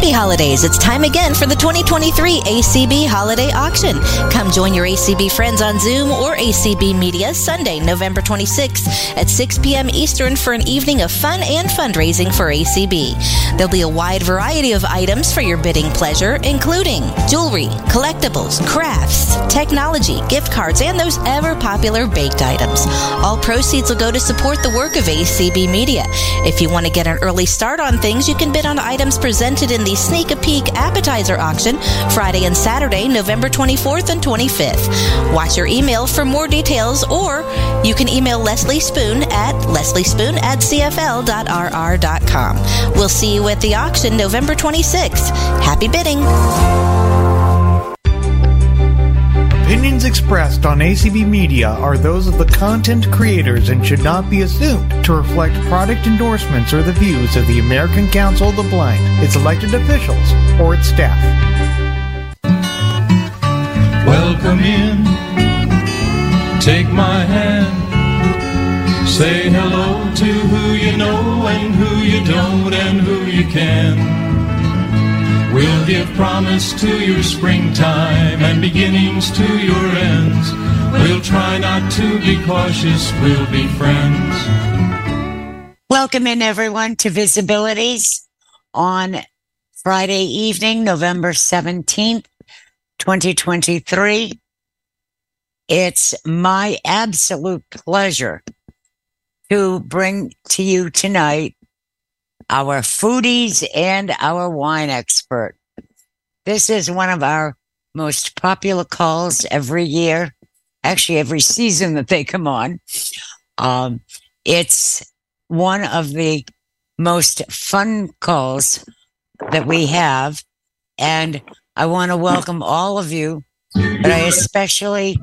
Happy holidays. It's time again for the 2023 ACB Holiday Auction. Come join your ACB friends on Zoom or ACB Media Sunday, November 26th at 6 p.m. Eastern for an evening of fun and fundraising for ACB. There'll be a wide variety of items for your bidding pleasure, including jewelry, collectibles, crafts, technology, gift cards, and those ever popular baked items. All proceeds will go to support the work of ACB Media. If you want to get an early start on things, you can bid on items presented in the Sneak a Peek Appetizer Auction Friday and Saturday, November 24th and 25th. Watch your email for more details, or you can email Leslie Spoon at lesliespoon at cfl.rr.com. We'll see you at the auction November 26th. Happy bidding! Opinions expressed on ACB Media are those of the content creators and should not be assumed to reflect product endorsements or the views of the American Council of the Blind, its elected officials, or its staff. Welcome in. Take my hand. Say hello to who you know and who you don't and who you can. We'll give promise to your springtime and beginnings to your ends. We'll try not to be cautious, we'll be friends. Welcome in everyone to VISAbilities on Friday evening, November 17th, 2023. It's my absolute pleasure to bring to you tonight our foodies and our wine expert. This is one of our most popular calls every year, actually every season that they come on. Um, it's one of the most fun calls that we have. And I want to welcome all of you, but I especially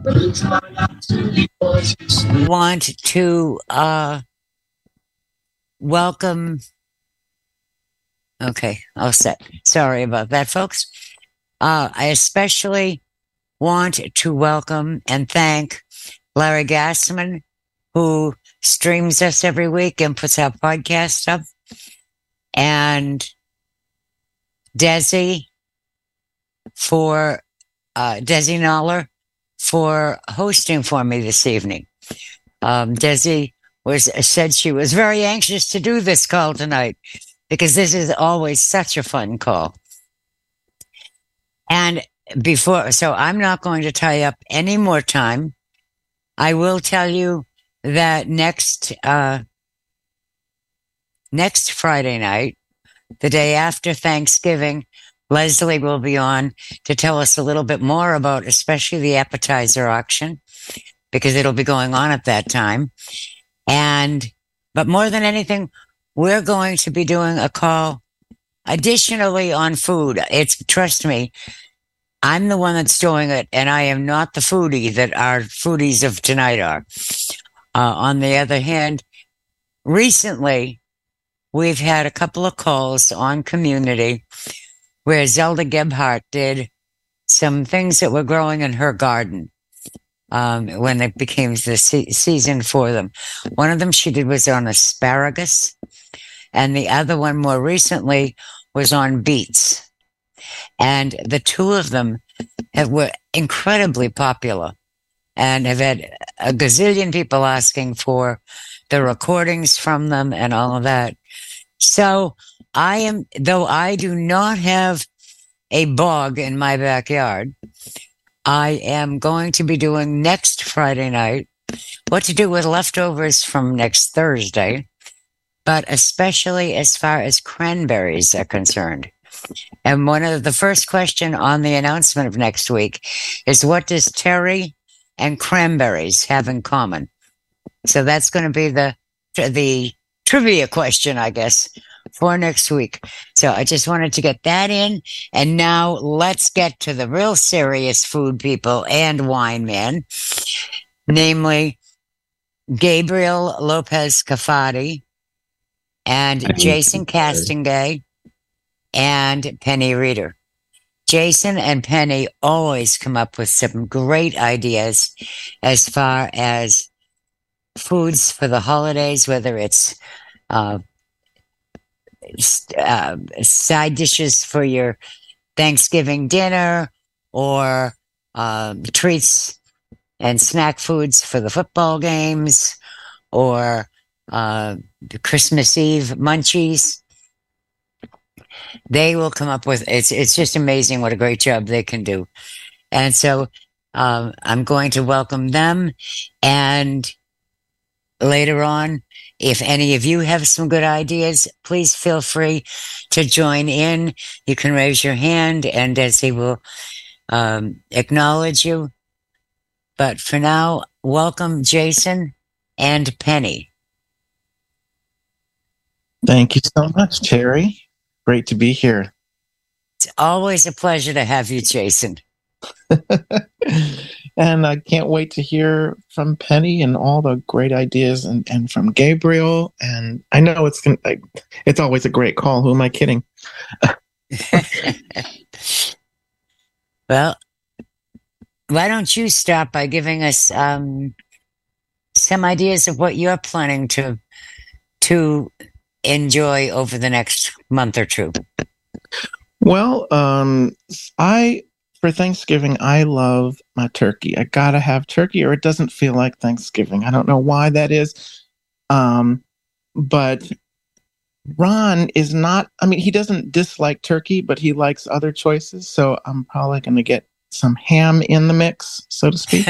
want to uh, welcome Okay, all set. Sorry about that, folks. Uh, I especially want to welcome and thank Larry Gassman, who streams us every week and puts our podcast up, and Desi for uh, Desi Noller for hosting for me this evening. Um, Desi was said she was very anxious to do this call tonight because this is always such a fun call. And before, so I'm not going to tie up any more time. I will tell you that next, uh, next Friday night, the day after Thanksgiving, Leslie will be on to tell us a little bit more about, especially the appetizer auction, because it'll be going on at that time. And, but more than anything, we're going to be doing a call additionally on food. It's, trust me, I'm the one that's doing it, and I am not the foodie that our foodies of tonight are. Uh, on the other hand, recently, we've had a couple of calls on community where Zelda Gebhardt did some things that were growing in her garden um, when it became the se- season for them. One of them she did was on asparagus and the other one more recently was on Beets. And the two of them have, were incredibly popular and have had a gazillion people asking for the recordings from them and all of that. So I am, though I do not have a bog in my backyard, I am going to be doing next Friday night what to do with leftovers from next Thursday but especially as far as cranberries are concerned. And one of the first question on the announcement of next week is what does Terry and cranberries have in common? So that's going to be the the trivia question, I guess, for next week. So I just wanted to get that in. And now let's get to the real serious food people and wine men, namely Gabriel Lopez Kafati, and Jason Castonguay and Penny Reeder. Jason and Penny always come up with some great ideas as far as foods for the holidays, whether it's uh, uh, side dishes for your Thanksgiving dinner or uh, treats and snack foods for the football games or uh, Christmas Eve munchies. They will come up with it's. It's just amazing what a great job they can do, and so um, I'm going to welcome them. And later on, if any of you have some good ideas, please feel free to join in. You can raise your hand, and Desi will um, acknowledge you. But for now, welcome Jason and Penny. Thank you so much, Terry. Great to be here. It's always a pleasure to have you, Jason. and I can't wait to hear from Penny and all the great ideas and, and from Gabriel. And I know it's gonna, it's always a great call. Who am I kidding? well, why don't you start by giving us um, some ideas of what you're planning to to enjoy over the next month or two? Well, um, I for Thanksgiving I love my turkey. I gotta have turkey, or it doesn't feel like Thanksgiving. I don't know why that is, um, but Ron is not. I mean, he doesn't dislike turkey, but he likes other choices. So I'm probably going to get some ham in the mix, so to speak.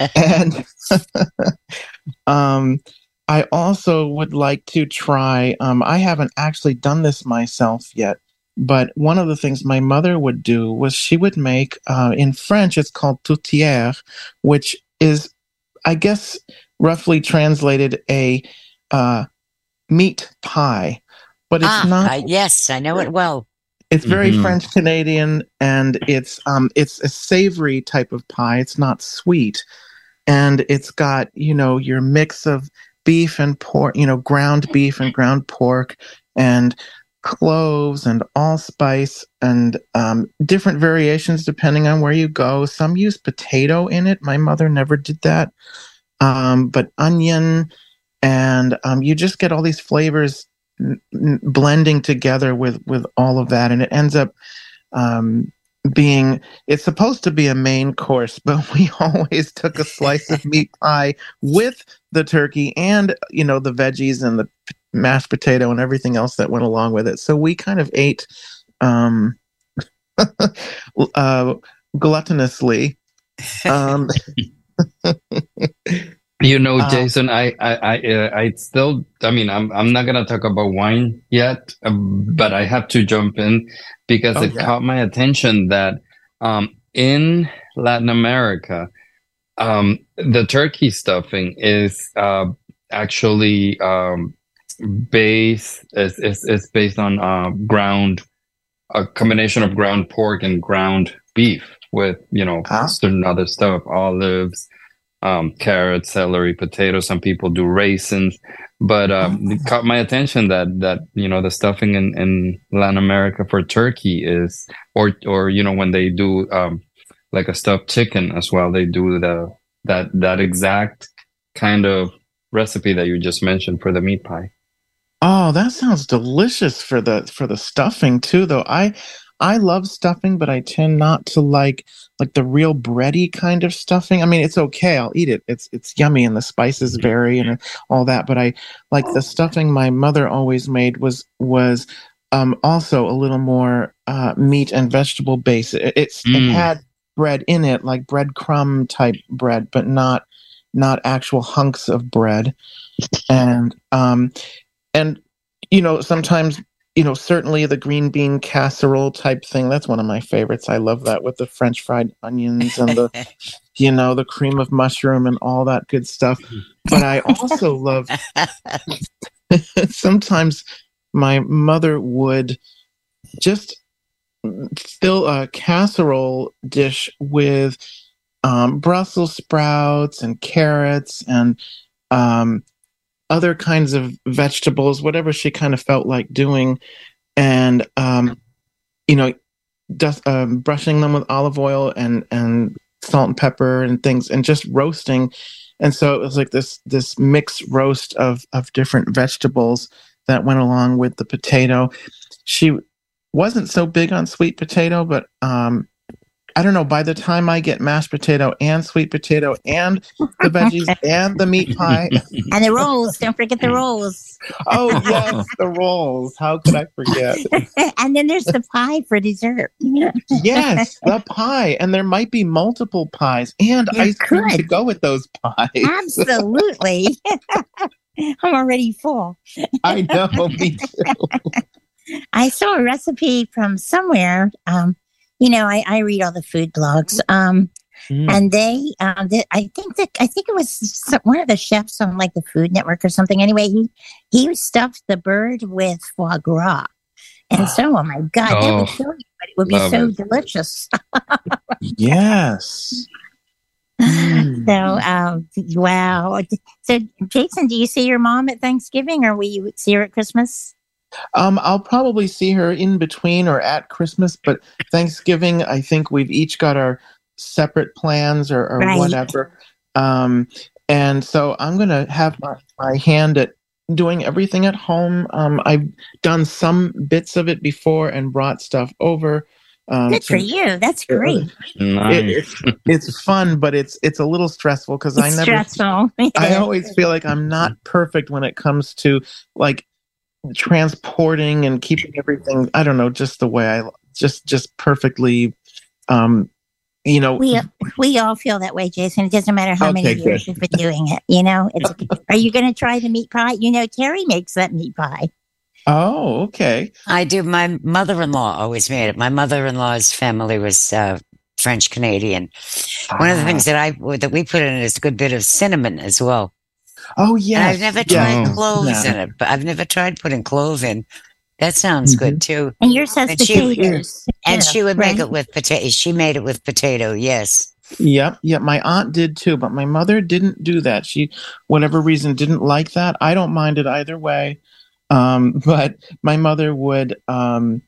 and um, I also would like to try. Um, I haven't actually done this myself yet, but one of the things my mother would do was she would make uh, in French. It's called tourtière, which is, I guess, roughly translated a uh, meat pie, but it's ah, not. I, yes, I know it well. It's very mm-hmm. French Canadian, and it's um, it's a savory type of pie. It's not sweet, and it's got you know your mix of beef and pork, you know, ground beef and ground pork, and cloves and allspice and um, different variations depending on where you go. Some use potato in it. My mother never did that, um, but onion, and um, you just get all these flavors blending together with with all of that, and it ends up um, being it's supposed to be a main course, but we always took a slice of meat pie with the turkey and you know the veggies and the mashed potato and everything else that went along with it. So we kind of ate um, uh, gluttonously. Um, You know, uh, Jason, I, I, I, uh, I still, I mean, I'm, I'm not gonna talk about wine yet, um, but I have to jump in because oh, it yeah. caught my attention that, um, in Latin America, um, the turkey stuffing is, uh, actually, um, based, is, is, is based on, uh, ground, a combination of ground pork and ground beef with, you know, huh? certain other stuff, olives, um, carrots, celery, potatoes. Some people do raisins, but um, it caught my attention that that you know the stuffing in, in Latin America for turkey is, or or you know when they do um, like a stuffed chicken as well, they do the that that exact kind of recipe that you just mentioned for the meat pie. Oh, that sounds delicious for the for the stuffing too. Though I I love stuffing, but I tend not to like like the real bready kind of stuffing. I mean, it's okay. I'll eat it. It's it's yummy and the spices vary and all that. But I like the stuffing my mother always made was was um, also a little more uh, meat and vegetable based. It, it's mm. it had bread in it, like breadcrumb type bread, but not not actual hunks of bread. And um, and you know sometimes you know, certainly the green bean casserole type thing. That's one of my favorites. I love that with the French fried onions and the, you know, the cream of mushroom and all that good stuff. But I also love sometimes my mother would just fill a casserole dish with um, Brussels sprouts and carrots and um, other kinds of vegetables, whatever she kind of felt like doing, and um, you know, um, brushing them with olive oil and and salt and pepper and things, and just roasting. And so it was like this this mixed roast of of different vegetables that went along with the potato. She wasn't so big on sweet potato, but um, I don't know. By the time I get mashed potato and sweet potato and the veggies and the meat pie and the rolls, don't forget the rolls. oh yes, the rolls. How could I forget? and then there's the pie for dessert. yes, the pie, and there might be multiple pies and You ice cream could. to go with those pies. Absolutely. I'm already full. I know. Me too. I saw a recipe from somewhere. Um, you know, I, I read all the food blogs. Um, Mm. and they, um, they, I think that I think it was some, one of the chefs on like the Food Network or something. Anyway, he he stuffed the bird with foie gras, and so oh my god, that Oh, would kill you, but it would be so it. delicious. Yes. Mm. So, um, wow. So, Jason, do you see your mom at Thanksgiving, or will you see her at Christmas? Um, I'll probably see her in between or at Christmas, but Thanksgiving, I think we've each got our separate plans or, or Right. whatever. Um, and so I'm going to have my, my hand at doing everything at home. Um, I've done some bits of it before and brought stuff over. Um, Good for to- you. That's great. it, Nice. it's, it's fun, but it's it's a little stressful because I never stressful. I always feel like I'm not perfect when it comes to like transporting and keeping everything. I don't know, just the way I just just perfectly, um, you know. we we all feel that way, Jason. It doesn't matter how many Okay, years you've been doing it. You know, it's, are you going to try the meat pie? You know, Terry makes that meat pie. oh, okay. I do. My mother-in-law always made it. My mother-in-law's family was uh, French Canadian. One of the Ah. things that I that we put in is a good bit of cinnamon as well. Oh And yeah. I've never tried Oh. cloves Yeah. in it, but I've never tried putting clove in. That sounds good Mm-hmm. too. And yours has And she- potatoes. And Yeah, she would make it with potato. She made it with potato. Yes. Yep, yep. My aunt did too, but my mother didn't do that. She, whatever reason, didn't like that. I don't mind it either way. Um, but my mother would um,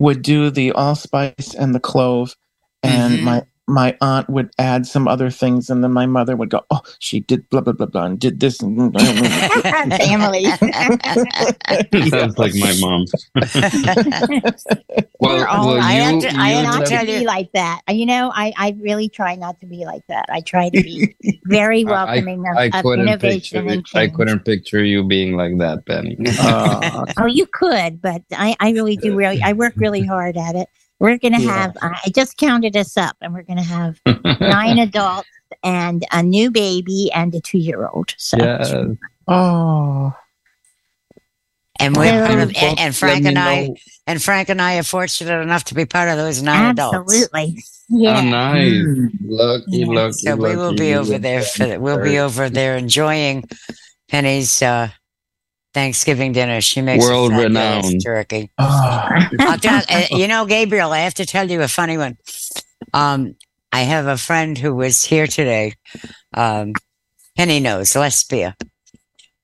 would do the allspice and the clove, and Mhm. my my aunt would add some other things, and then my mother would go, "Oh, she did blah blah blah blah, and did this." And Family. Sounds like my mom. well, all- well, I you, have to- I have to not left- tell to you- be like that. You know, I, I really try not to be like that. I try to be very welcoming I of, of couldn't picture. innovation and It, I couldn't picture you being like that, Penny. Uh, Oh, you could, but I, I really do. Really, I work really hard at it. We're going to Yeah. have. I just counted us up, and we're going to have nine adults and a new baby and a two-year-old. So yes. oh, And we're Well, and, Well, and Frank and I know. and Frank and I are fortunate enough to be part of those nine adults. absolutely, Oh, yeah. nice. Mm. Lucky, Yeah. lucky. So we will be you. over there for we'll be over there enjoying Penny's uh, Thanksgiving dinner. She makes world renowned turkey. oh. Tell, uh, you know, Gabriel, I have to tell you a funny one. Um, I have a friend who was here today. Um, Penny knows Lesbia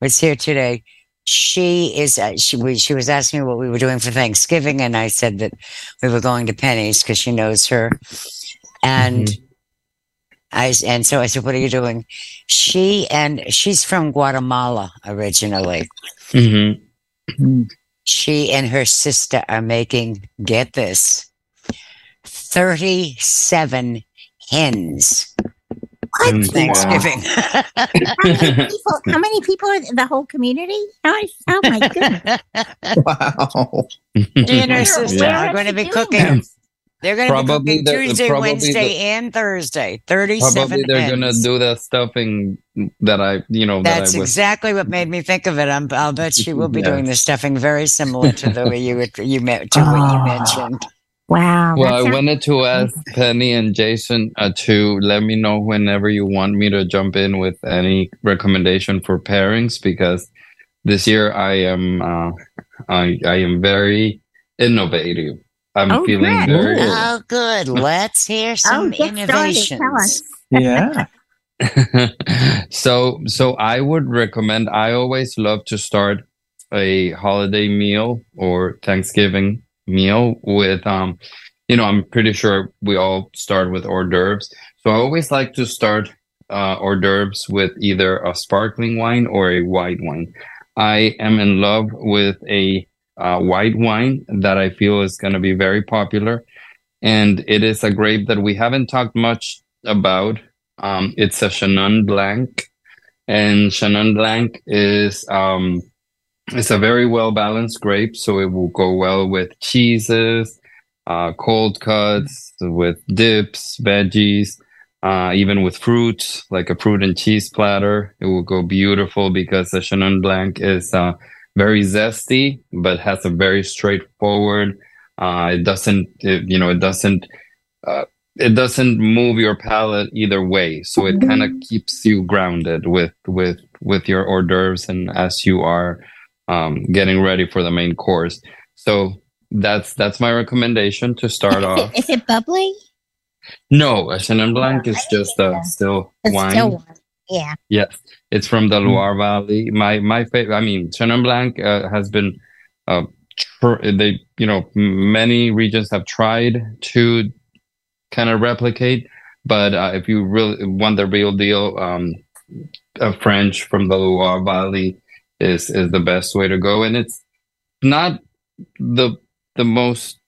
was here today. She is. Uh, she we, she was asking me what we were doing for Thanksgiving, and I said that we were going to Penny's because she knows her. And I s- and so I said, "What are you doing?" She and she's from Guatemala originally. Mhm. She and her sister are making, get this, 37 hens What? Mm, Thanksgiving. How many people? How many people are in the whole community? Oh, oh my goodness! wow. she and her sister where are are going to be cooking. this? They're going to be Probably cooking the- Tuesday, probably Wednesday, the- and Thursday. 37 Probably they're gonna do the stuffing that I, you know, That's that I exactly what made me think of it. I'm, I'll bet she will be Yeah. doing the stuffing very similar to the way you would- you met to what you Ah. mentioned. Wow. Well, I sounds- wanted to ask Penny and Jason uh, to let me know whenever you want me to jump in with any recommendation for pairings because this year I am uh, I I am very innovative. I'm Oh, feeling good. very. Oh, good. Let's hear oh, some get started. innovations. Tell us. Yeah. so so I would recommend I always love to start a holiday meal or Thanksgiving meal with um you know I'm pretty sure we all start with hors d'oeuvres. So I always like to start uh hors d'oeuvres with either a sparkling wine or a white wine. I am in love with a uh, white wine that I feel is going to be very popular. And it is a grape that we haven't talked much about. Um, it's a Chenin Blanc. And Chenin Blanc is um, it's a very well balanced grape, so it will go well with cheeses, uh, cold cuts, with dips, veggies, uh, even with fruits, like a fruit and cheese platter. It will go beautiful because the Chenin Blanc is uh, very zesty, but has a very straightforward. Uh, it doesn't, it, you know, it doesn't, uh, it doesn't move your palate either way. So it kind of keeps you grounded with with with your hors d'oeuvres and as you are um, getting ready for the main course. So that's that's my recommendation to start is off. It, is it bubbly? No, a Chenin Blanc is just a still wine. still wine. Yeah. Yes, it's from the Loire Valley. My my favorite. I mean, Chenin Blanc uh, has been. Uh, tr- they you know many regions have tried to kind of replicate, but uh, if you really want the real deal, um, a French from the Loire Valley is is the best way to go, and it's not the the most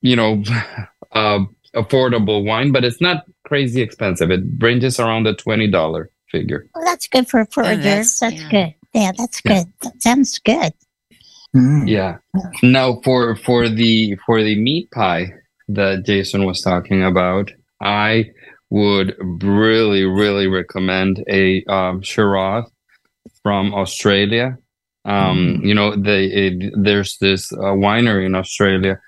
you know uh, affordable wine, but it's not crazy expensive. It ranges around the twenty dollar figure. Well, that's good for for Yeah, hors that's- That's yeah. good. Yeah, that's Yeah. good. That sounds good. Mm. Yeah. Now for for the for the meat pie that Jason was talking about, I would really really recommend a um, Shiraz from Australia. Um, You know, they it, there's this uh, winery in Australia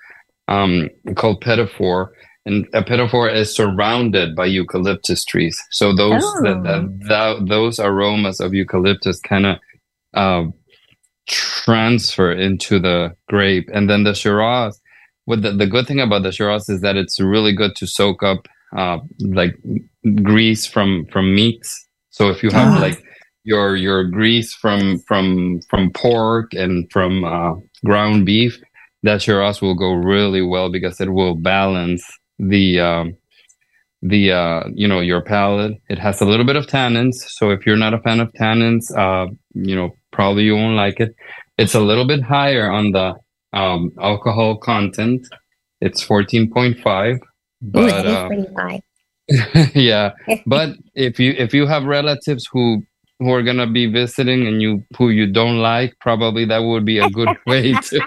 um, called Pettifor, and a Pettifor is surrounded by eucalyptus trees. So those that, that, that those aromas of eucalyptus kind of uh, transfer into the grape. And then the Shiraz, what the, the good thing about the Shiraz is that it's really good to soak up uh, like grease from from meats. So if you have Ah. like your your grease from from from pork and from uh, ground beef, that Shiraz will go really well because it will balance the um, the uh, you know your palate. It has a little bit of tannins, so if you're not a fan of tannins, uh, you know probably you won't like it. It's a little bit higher on the um, alcohol content. It's fourteen point five, Ooh, but that is uh, pretty high. yeah. But if you if you have relatives who who are gonna be visiting and you who you don't like, probably that would be a good way to.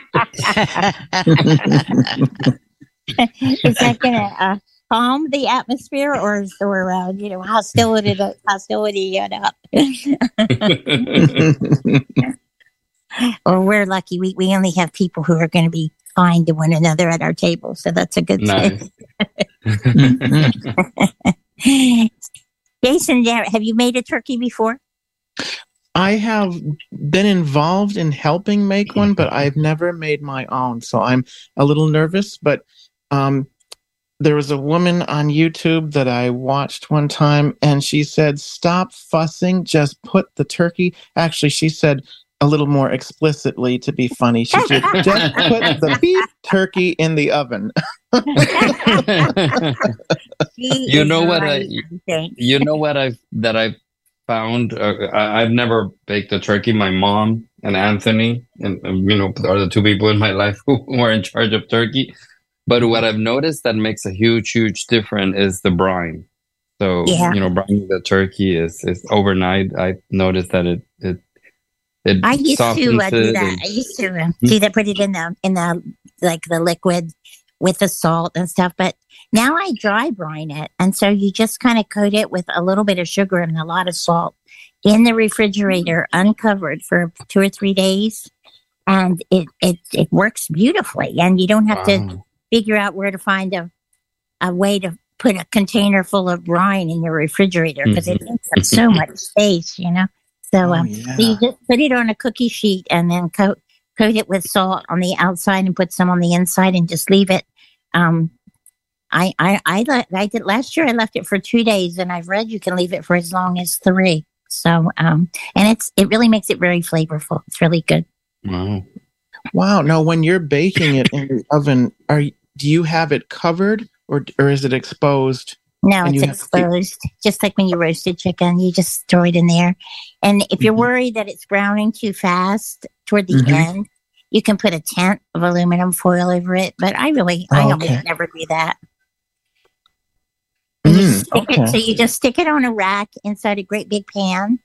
is that gonna uh, calm the atmosphere, or is or uh, you know hostility hostility it up? well, we're lucky we we only have people who are going to be kind to one another at our table, so that's a good nice. thing. Jason, have you made a turkey before? I have been involved in helping make one, but I've never made my own. So I'm a little nervous. But um, there was a woman on YouTube that I watched one time, and she said, Stop fussing, just put the turkey. Actually, she said a little more explicitly to be funny. She said, Just put the beef turkey in the oven. You know what I- you know what I've that I've found. Uh, I, I've never baked a turkey. My mom and Anthony, and um, you know, are the two people in my life who, who are in charge of turkey. But what I've noticed that makes a huge, huge difference is the brine. So Yeah. you know, brining the turkey is is overnight. I noticed that it it it I used to uh, do that. and- I used to uh, do that, put it in the in the like the liquid with the salt and stuff. But now I dry brine it, and so you just kind of coat it with a little bit of sugar and a lot of salt in the refrigerator, uncovered for two or three days, and it it it works beautifully. And you don't have to Wow. Figure out where to find a a way to put a container full of brine in your refrigerator because it takes up so much space, you know. So Oh, um, so you just put it on a cookie sheet and then coat coat it with salt on the outside and put some on the inside and just leave it. Um, I I I, let, I did last year. I left it for two days, and I've read you can leave it for as long as three. So um, and it's it really makes it very flavorful. It's really good. Wow. Wow. Now, when you're baking it in the oven, are y- do you have it covered or or is it exposed No, it's you have exposed, just like when you roasted chicken. You just throw it in there, and if you're Mhm. worried that it's browning too fast toward the Mhm. end, you can put a tent of aluminum foil over it. But I really, I Oh, almost okay. never do that. And you Mm, stick it- so you just stick it on a rack inside a great big pan,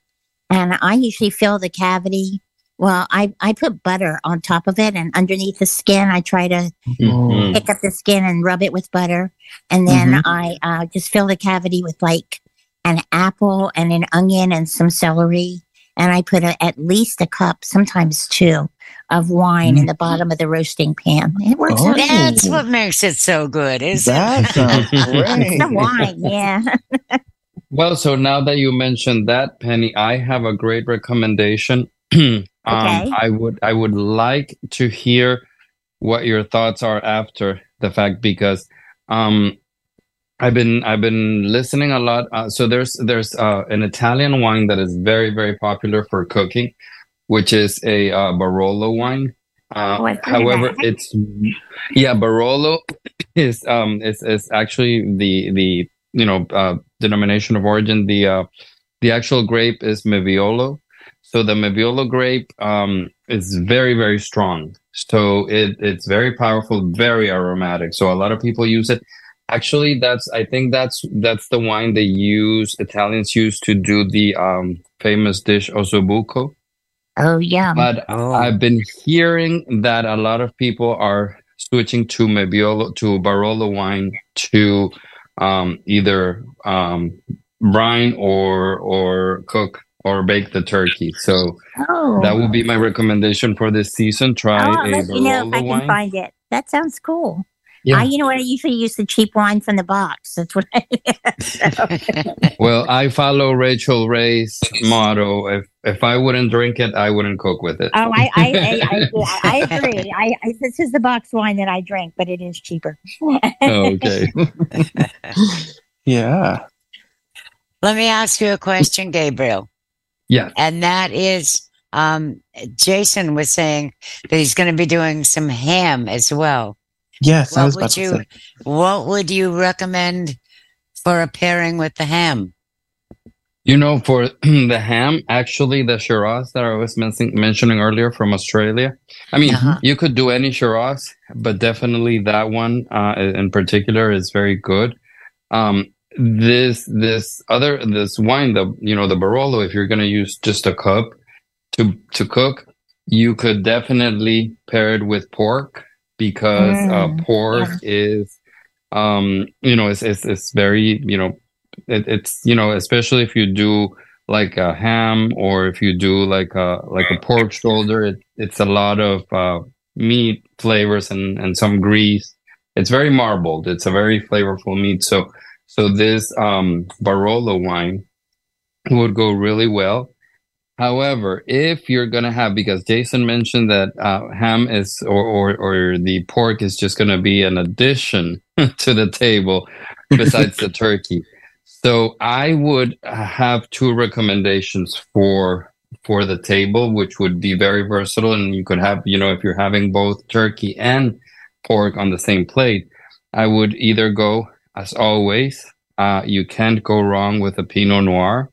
and I usually fill the cavity. Well, I I put butter on top of it, and underneath the skin, I try to Mhm. pick up the skin and rub it with butter, and then Mhm. I uh, just fill the cavity with like an apple and an onion and some celery, and I put a, at least a cup, sometimes two, of wine in the bottom of the roasting pan. It works Oh. out. That's what makes it so good, isn't That it? sounds It's the wine, yeah. Well, so now that you mentioned that, Penny, I have a great recommendation. um, Okay. I would I would like to hear what your thoughts are after the fact because um, I've been I've been listening a lot. Uh, so there's there's uh, an Italian wine that is very very popular for cooking, which is a uh, Barolo wine. Uh, Oh, I've heard of however, it's yeah Barolo is um is is actually the the you know uh, denomination of origin. The uh, the actual grape is Nebbiolo. So the Nebbiolo grape um, is very very strong. So it it's very powerful, very aromatic. So a lot of people use it. Actually, that's I think that's that's the wine they use Italians use to do the um, famous dish ossobuco. Oh, yeah. But Oh. I've been hearing that a lot of people are switching to Nebbiolo to Barolo wine to um, either um, brine or or cook or bake the turkey. So Oh, that would be my recommendation for this season. Try oh, a I'll let you know if I can wine. find it. That sounds cool. Yeah. I, you know what? I usually use the cheap wine from the box. That's what I. Well, I follow Rachael Ray's motto: if if I wouldn't drink it, I wouldn't cook with it. Oh, I, I, I, I, I agree. I, I, this is the box wine that I drink, but it is cheaper. Oh, okay. Yeah. Let me ask you a question, Gabriel. Yeah. And that is, um, Jason was saying that he's going to be doing some ham as well. Yes, I What was about would to you, say. what would you recommend for a pairing with the ham? You know, for the ham, actually, the Shiraz that I was mention- mentioning earlier from Australia. I mean, Uh-huh. you could do any Shiraz, but definitely that one uh, in particular is very good. Um, this this other this wine, the you know the Barolo, if you're going to use just a cup to to cook, you could definitely pair it with pork because uh, Mm, pork is um you know it's it's, it's very you know it, it's you know especially if you do like a ham or if you do like a like a pork shoulder it, it's a lot of uh, meat flavors and and some grease. It's very marbled. It's a very flavorful meat. So so this um barolo wine would go really well. However if you're gonna have because jason mentioned that uh, ham is or, or or the pork is just gonna be an addition to the table besides the turkey. So I would have two recommendations for for the table, which would be very versatile, and you could have, you know, if you're having both turkey and pork on the same plate, I would either go as always. Uh, you can't go wrong with a Pinot Noir.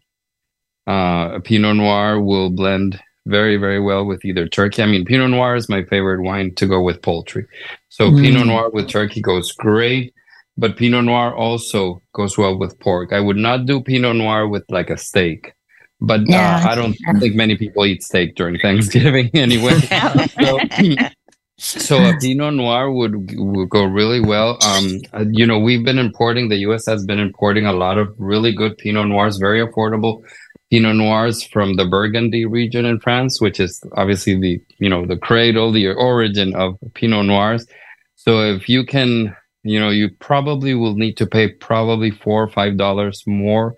Uh, a Pinot Noir will blend very, very well with either turkey. I mean, Pinot Noir is my favorite wine to go with poultry. So Mm. Pinot Noir with turkey goes great but Pinot Noir also goes well with pork. I would not do Pinot Noir with like a steak, but uh, I don't think many people eat steak during Thanksgiving anyway. so, so a Pinot Noir would would go really well. Um, uh, you know, we've been importing. The U.S. has been importing a lot of really good Pinot Noirs, very affordable Pinot Noirs from the Burgundy region in France, which is obviously the you know the cradle, the origin of Pinot Noirs. So if you can you know you probably will need to pay probably four or five dollars more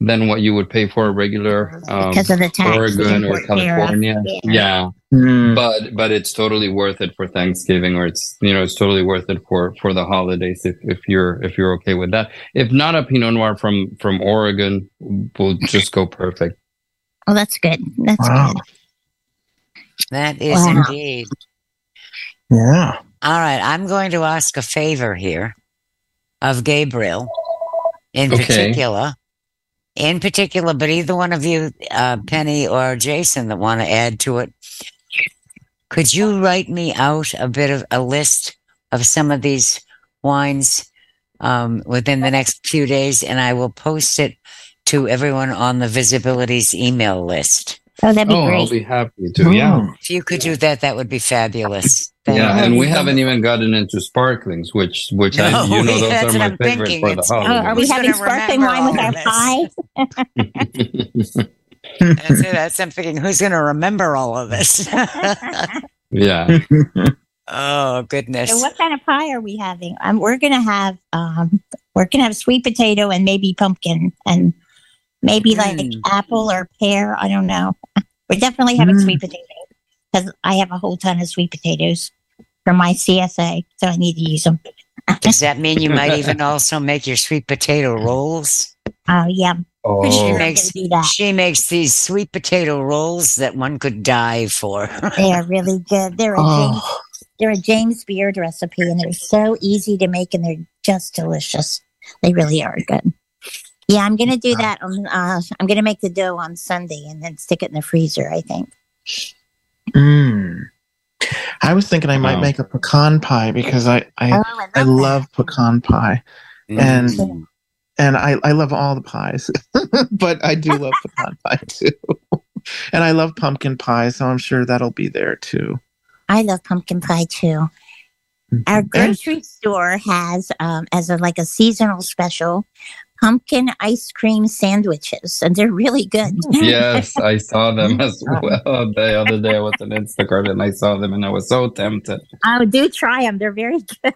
than what you would pay for a regular um, because of the tax. Oregon or. California. Yeah. Yeah, Mm. but but it's totally worth it for Thanksgiving, or it's you know it's totally worth it for for the holidays if if you're if you're okay with that. If not, a Pinot Noir from from Oregon will just go perfect. Oh, that's good. That's Wow. good. That is Wow. indeed. Yeah. All right, I'm going to ask a favor here of Gabriel. in Okay. particular. In particular, but either one of you, uh, Penny or Jason, that want to add to it, could you write me out a bit of a list of some of these wines um, within the next few days, and I will post it to everyone on the VISAbilities email list. Oh, that'd be Oh, I'll great. be happy to. Yeah. If you could do that, that would be fabulous. Thank Yeah, you. and we haven't even gotten into sparklings, which which I you know those that's are what my I'm favorite thinking. for the It's- Oh, are we having sparkling wine with our of this? pie? That's it. That's I'm thinking. Who's going to remember all of this? yeah. oh goodness! So what kind of pie are we having? Um, we're gonna have um, we're gonna have sweet potato and maybe pumpkin and maybe like Mm. apple or pear. I don't know. We're definitely having Mm. sweet potato because I have a whole ton of sweet potatoes from my CSA, so I need to use them. Does that mean you might even also make your sweet potato rolls? Oh yeah, pretty sure Oh, I'm Makes- gonna do that. She makes these sweet potato rolls that one could die for. They are really good. They're a James, Oh, they're a James Beard recipe, and they're so easy to make, and they're just delicious. They really are good. Yeah, I'm gonna do that. On, uh, I'm gonna make the dough on Sunday and then stick it in the freezer. I think. mm. I was thinking I might Wow. make a pecan pie because I I, Oh, I that. love pecan pie Mm. and I I love all the pies, but I do love pecan pie too. And I love pumpkin pie, so I'm sure that'll be there too. I love pumpkin pie too. Our And- grocery store has, um, as a like a seasonal special, pumpkin ice cream sandwiches, and they're really good. yes, I saw them as well the other day. I was on Instagram and I saw them, and I was so tempted. Oh, do try them; they're very good.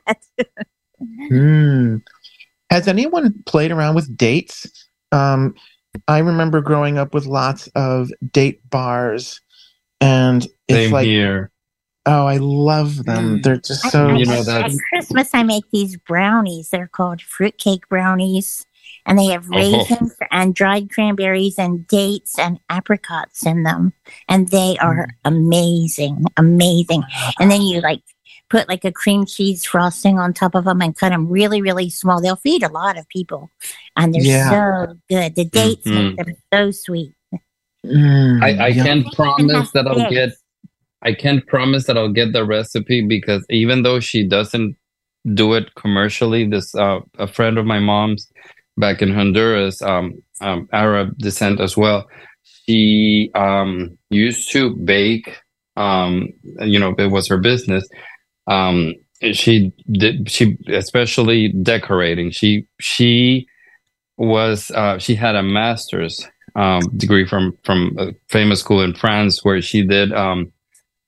Mm. Has anyone played around with dates? Um, I remember growing up with lots of date bars, and it's Same like, here. oh, I love them. Mm. They're just so. I- You know, at Christmas. I make these brownies. They're called fruitcake brownies, and they have Oh. raisins and dried cranberries and dates and apricots in them, and they are amazing, amazing. And then you like put like a cream cheese frosting on top of them and cut them really, really small. They'll feed a lot of people, and they're Yeah. so good. The dates Mhm. make them so sweet. Mm, I, I yum. can't promise that I'll Yes. get. I can't promise that I'll get the recipe because even though she doesn't do it commercially, this uh, a friend of my mom's back in Honduras, um, um, Arab descent as well. She um, used to bake. Um, you know, it was her business. Um, she did. She especially decorating. She she was uh, she had a master's um, degree from from a famous school in France where she did um,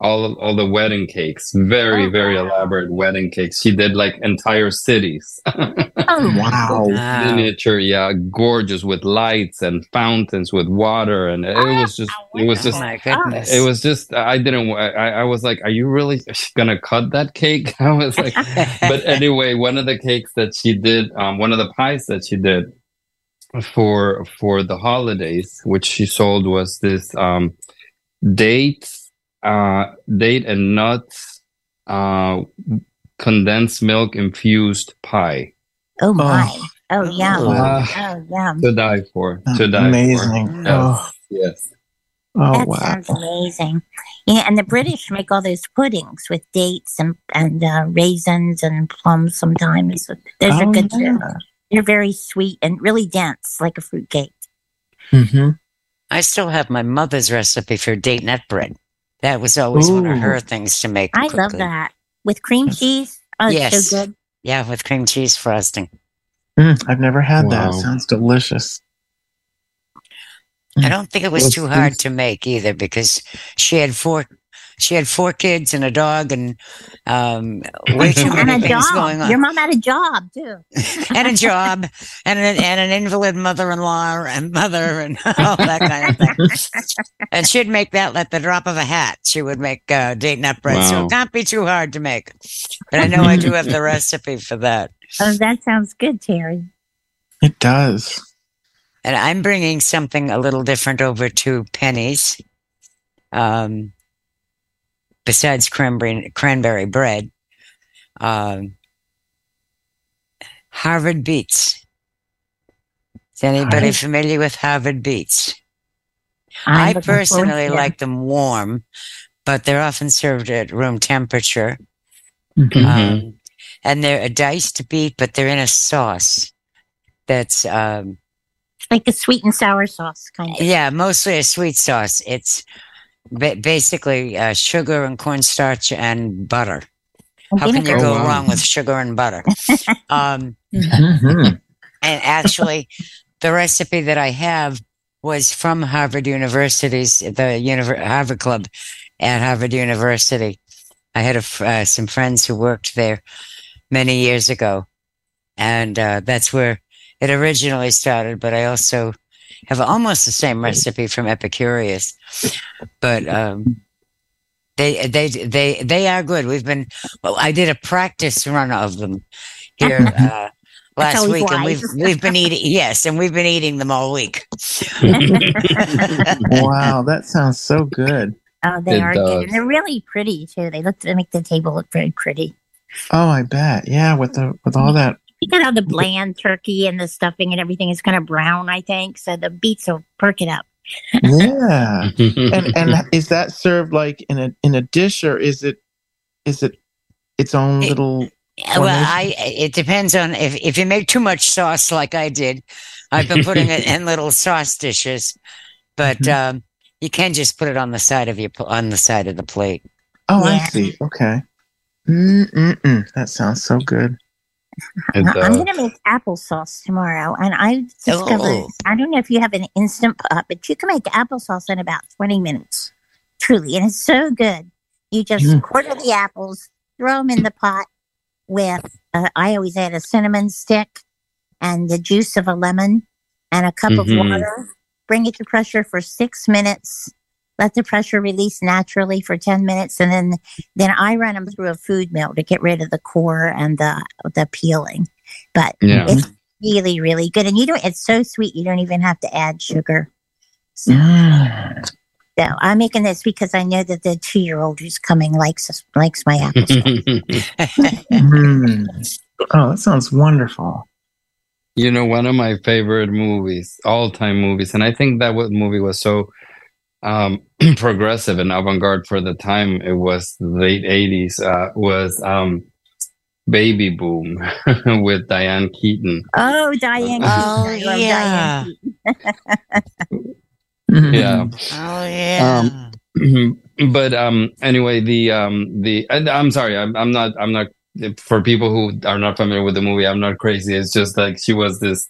all of, all the wedding cakes, very Oh, very wow. elaborate wedding cakes. She did like entire cities, Oh, Wow. Wow. miniature, yeah, gorgeous with lights and fountains with water, and it was just it was just my goodness! it was just I didn't I, I was like, are you really gonna cut that cake? I was like, but anyway, one of the cakes that she did, um, one of the pies that she did for for the holidays, which she sold, was this um, dates, uh, date and nuts, uh, condensed milk infused pie. oh my! Oh, yeah! Uh, Oh yum! to die for, to die Amazing. for. Oh, Yes. oh that wow. sounds amazing. Yeah, and the British make all those puddings with dates and and uh, raisins and plums. Sometimes those are Oh, good too. They're very sweet and really dense, like a fruit cake. Mhm. I still have my mother's recipe for date nut bread. That was always one of her things to make. I love that with cream cheese. Oh, it's Yes. so good. Yeah, with cream cheese frosting. Mm, I've never had that. Sounds delicious. I don't think it was too hard to make either because she had four she had four kids and a dog and um, way too and many a things going on. Your mom had a job too. and a job and an, and an invalid mother-in-law and mother and all that kind of thing. and she'd make that at the drop of a hat. She would make uh, date nut bread, so it can't be too hard to make. But I know I do have the recipe for that. Oh, that sounds good, Terry. It does. And I'm bringing something a little different over to Penny's. Um, besides cranberry, cranberry bread, um, Harvard beets. Is anybody right. familiar with Harvard beets? I personally like them warm, but they're often served at room temperature. Mm-hmm. Um, and they're a diced beet, but they're in a sauce that's um, like a sweet and sour sauce kind of. Yeah, mostly a sweet sauce. It's ba- basically uh, sugar and cornstarch and butter. How can you go wrong with sugar and butter? um, mm-hmm. And actually, the recipe that I have was from Harvard University's, the Univer- Harvard Club at Harvard University. I had a, uh, some friends who worked there many years ago. And uh, that's where it originally started. But I also have almost the same recipe from Epicurious. But um, they they they they are good. We've been well, I did a practice run of them here uh, last week, and we've we've been eating yes, and we've been eating them all week. wow, that sounds so good. Oh, they it are does. good, and they're really pretty too. They look they make the table look very pretty. Oh, I bet. Yeah, with the with all that. You got all the bland turkey and the stuffing and everything is kind of brown, I think. So the beets will perk it up. yeah, and and is that served like in a in a dish or is it is it its own little? well, I it depends on if if you make too much sauce like I did. I've been putting it in little sauce dishes, but mm-hmm. um, you can just put it on the side of your on the side of the plate. Oh, yeah. I see. Okay. Mm-mm-mm. That sounds so good. I'm going to make applesauce tomorrow. And I discovered, oh. I don't know if you have an instant pot, but you can make applesauce in about 20 minutes. Truly. And it's so good. You just mm. quarter the apples, throw them in the pot with, uh, I always add a cinnamon stick and the juice of a lemon and a cup mm-hmm. of water. Bring it to pressure for six minutes let the pressure release naturally for 10 minutes and then then i run them through a food mill to get rid of the core and the the peeling but yeah. it's really really good and you don't it's so sweet you don't even have to add sugar so, mm. so i'm making this because i know that the two-year-old who's coming likes likes my apples mm. oh that sounds wonderful you know one of my favorite movies all-time movies and i think that what movie was so um, progressive and avant-garde for the time. It was late '80s. Uh, was um, Baby Boom with Diane Keaton. Oh, Diane! oh, yeah. yeah. Oh, yeah. Um, but um, anyway, the um, the I'm sorry, I'm, I'm not I'm not for people who are not familiar with the movie. I'm not crazy. It's just like she was this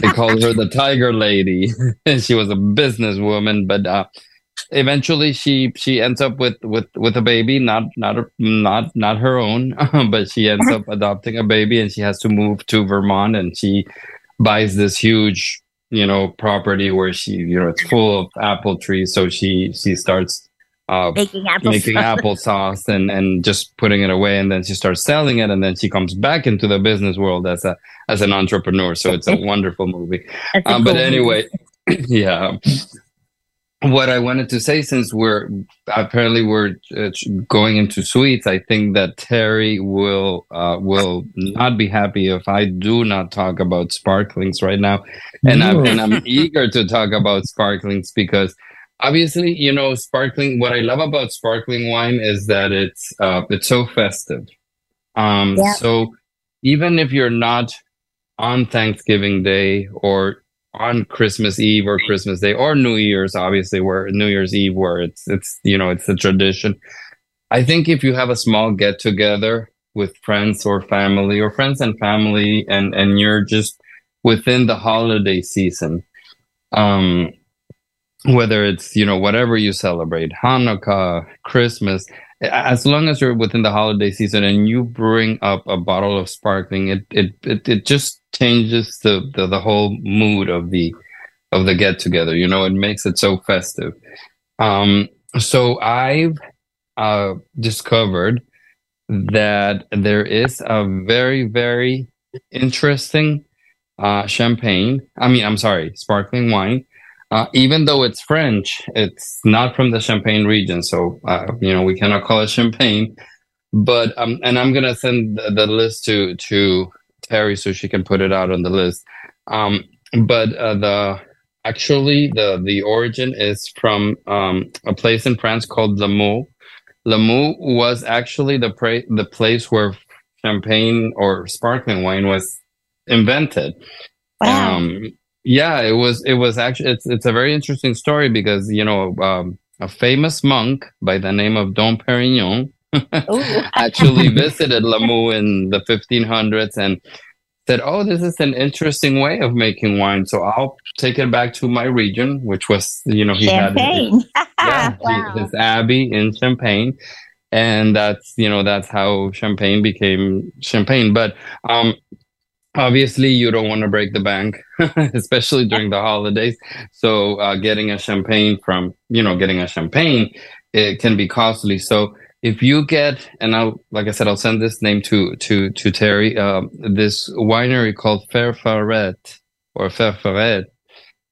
they called her the Tiger Lady. she was a businesswoman, but uh, eventually she she ends up with with with a baby, not not not not her own, but she ends up adopting a baby, and she has to move to Vermont, and she buys this huge you know property where she you know it's full of apple trees, so she she starts uh, making applesauce. making applesauce and and just putting it away, and then she starts selling it, and then she comes back into the business world as a as an entrepreneur. So it's a wonderful movie. Um, but anyway, yeah. What I wanted to say, since we're apparently we're uh, going into sweets, I think that Terry will uh, will not be happy if I do not talk about sparklings right now, and I'm and I'm eager to talk about sparklings because obviously you know sparkling what i love about sparkling wine is that it's uh it's so festive um yeah. so even if you're not on thanksgiving day or on christmas eve or christmas day or new year's obviously where new year's eve where it's it's you know it's a tradition i think if you have a small get together with friends or family or friends and family and and you're just within the holiday season um whether it's you know whatever you celebrate hanukkah christmas as long as you're within the holiday season and you bring up a bottle of sparkling it it it, it just changes the, the the whole mood of the of the get together you know it makes it so festive. Um so i've uh discovered that there is a very very interesting uh champagne i mean i'm sorry sparkling wine uh, even though it's French, it's not from the Champagne region, so uh, you know we cannot call it champagne. But um, and I'm gonna send the, the list to to Terry so she can put it out on the list. Um, but uh, the actually the the origin is from um, a place in France called Limoux. Limoux was actually the pra- the place where champagne or sparkling wine was invented. Wow. Um, yeah, it was. It was actually. It's it's a very interesting story because you know um, a famous monk by the name of Dom Perignon actually visited Limoux in the 1500s and said, "Oh, this is an interesting way of making wine. So I'll take it back to my region, which was, you know, he Champagne. had his, yeah, wow. his abbey in Champagne, and that's you know that's how Champagne became Champagne. But um, obviously, you don't want to break the bank, especially during the holidays. So uh, getting a Champagne from you know getting a Champagne it can be costly. So if you get and I'll like I said I'll send this name to to to Terry um, this winery called Ferfaret or Ferfaret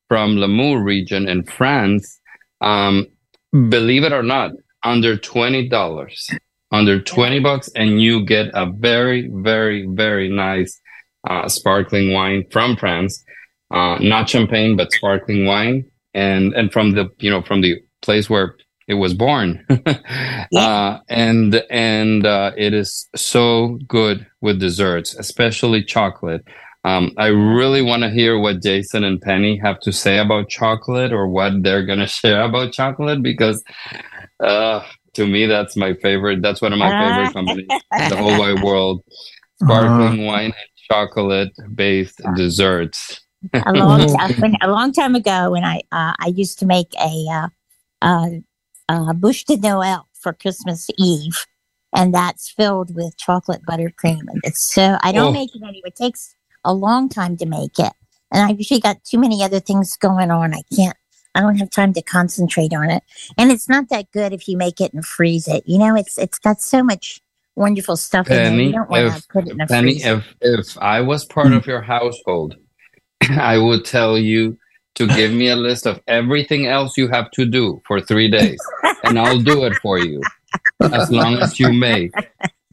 from Limoux region in France um, believe it or not under twenty dollars under 20 bucks and you get a very very very nice uh, sparkling wine from France. Uh, not champagne but sparkling wine. And and from the you know from the place where it was born. Uh, and and uh, it is so good with desserts especially chocolate. Um, i really want to hear what jason and penny have to say about chocolate or what they're going to share about chocolate because uh, to me that's my favorite. That's one of my favorite companies in the whole wide world. Sparkling wine and chocolate based desserts a long time, when- a long time ago when I uh, I used to make a uh, uh, uh, bûche de Noël for Christmas Eve, and that's filled with chocolate buttercream. And it's so I don't Oh. make it anymore. It takes a long time to make it, and I've usually got too many other things going on. I can't. I don't have time to concentrate on it, and it's not that good if you make it and freeze it. You know, it's it's got so much wonderful stuff in there. Penny, You don't want if to put it in a Penny, freezer. if if I was part of your household, I would tell you to give me a list of everything else you have to do for three days, and I'll do it for you as long as you make.